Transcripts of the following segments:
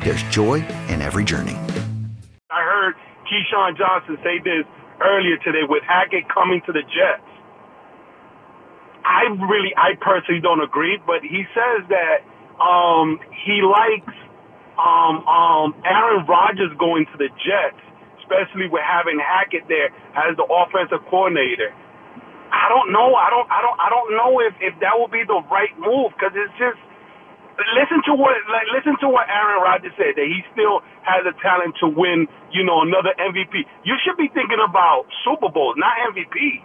there's joy in every journey. I heard Keyshawn Johnson say this earlier today with Hackett coming to the Jets. I really, I personally don't agree, but he says that um, he likes um, um, Aaron Rodgers going to the Jets, especially with having Hackett there as the offensive coordinator. I don't know. I don't. I don't. I don't know if if that will be the right move because it's just listen to what like, listen to what Aaron Rodgers said that he still has a talent to win. You know, another MVP. You should be thinking about Super Bowls, not MVPs.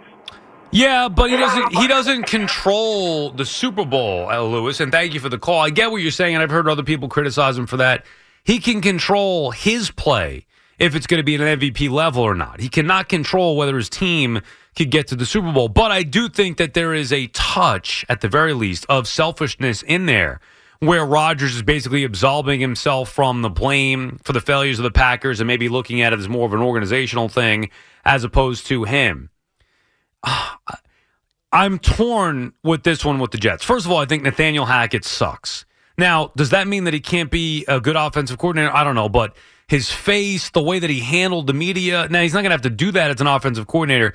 Yeah, but he doesn't. He doesn't control the Super Bowl, uh, Lewis. And thank you for the call. I get what you're saying, and I've heard other people criticize him for that. He can control his play if it's going to be at an MVP level or not. He cannot control whether his team could get to the Super Bowl. But I do think that there is a touch, at the very least, of selfishness in there where Rodgers is basically absolving himself from the blame for the failures of the Packers and maybe looking at it as more of an organizational thing as opposed to him. I'm torn with this one with the Jets. First of all, I think Nathaniel Hackett sucks. Now, does that mean that he can't be a good offensive coordinator? I don't know, but his face, the way that he handled the media, now he's not going to have to do that as an offensive coordinator.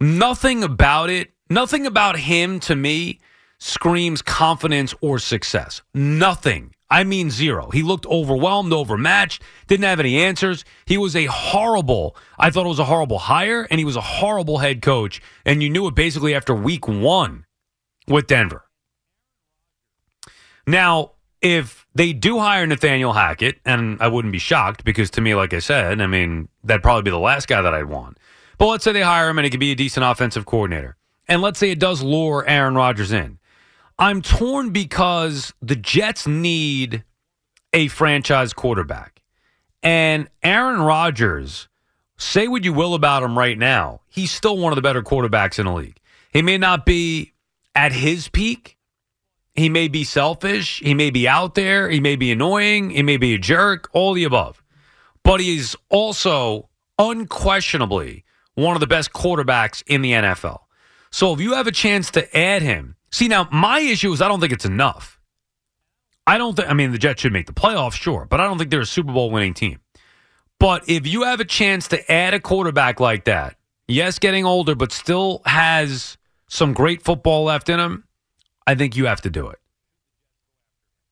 Nothing about it, nothing about him to me screams confidence or success. Nothing. I mean, zero. He looked overwhelmed, overmatched, didn't have any answers. He was a horrible, I thought it was a horrible hire, and he was a horrible head coach. And you knew it basically after week one with Denver. Now, if they do hire Nathaniel Hackett, and I wouldn't be shocked because to me, like I said, I mean, that'd probably be the last guy that I'd want. But let's say they hire him and he could be a decent offensive coordinator. And let's say it does lure Aaron Rodgers in. I'm torn because the Jets need a franchise quarterback. And Aaron Rodgers, say what you will about him right now, he's still one of the better quarterbacks in the league. He may not be at his peak. He may be selfish. He may be out there. He may be annoying. He may be a jerk, all the above. But he's also unquestionably one of the best quarterbacks in the NFL. So if you have a chance to add him, See, now my issue is I don't think it's enough. I don't think, I mean, the Jets should make the playoffs, sure, but I don't think they're a Super Bowl winning team. But if you have a chance to add a quarterback like that, yes, getting older, but still has some great football left in him, I think you have to do it.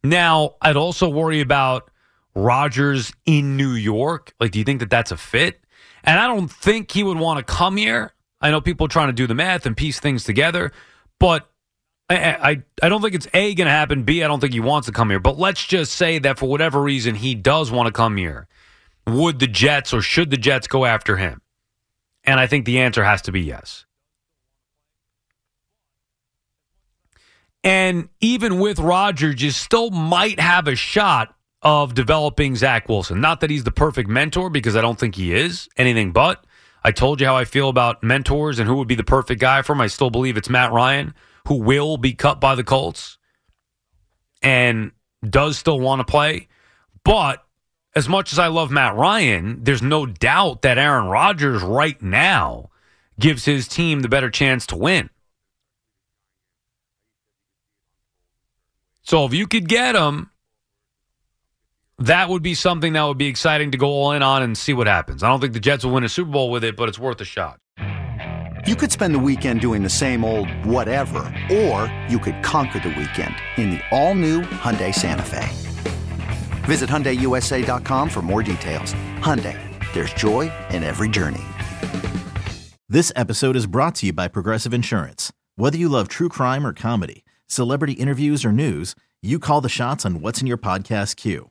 Now, I'd also worry about Rodgers in New York. Like, do you think that that's a fit? And I don't think he would want to come here. I know people trying to do the math and piece things together, but I, I, I don't think it's A, going to happen. B, I don't think he wants to come here. But let's just say that for whatever reason he does want to come here. Would the Jets or should the Jets go after him? And I think the answer has to be yes. And even with Rodgers, you still might have a shot of developing Zach Wilson. Not that he's the perfect mentor, because I don't think he is anything but. I told you how I feel about mentors and who would be the perfect guy for him. I still believe it's Matt Ryan who will be cut by the Colts and does still want to play. But as much as I love Matt Ryan, there's no doubt that Aaron Rodgers right now gives his team the better chance to win. So if you could get him, that would be something that would be exciting to go all in on and see what happens. I don't think the Jets will win a Super Bowl with it, but it's worth a shot. You could spend the weekend doing the same old whatever, or you could conquer the weekend in the all-new Hyundai Santa Fe. Visit HyundaiUSA.com for more details. Hyundai, There's joy in every journey. This episode is brought to you by Progressive Insurance. Whether you love true crime or comedy, celebrity interviews or news, you call the shots on what's in your podcast queue.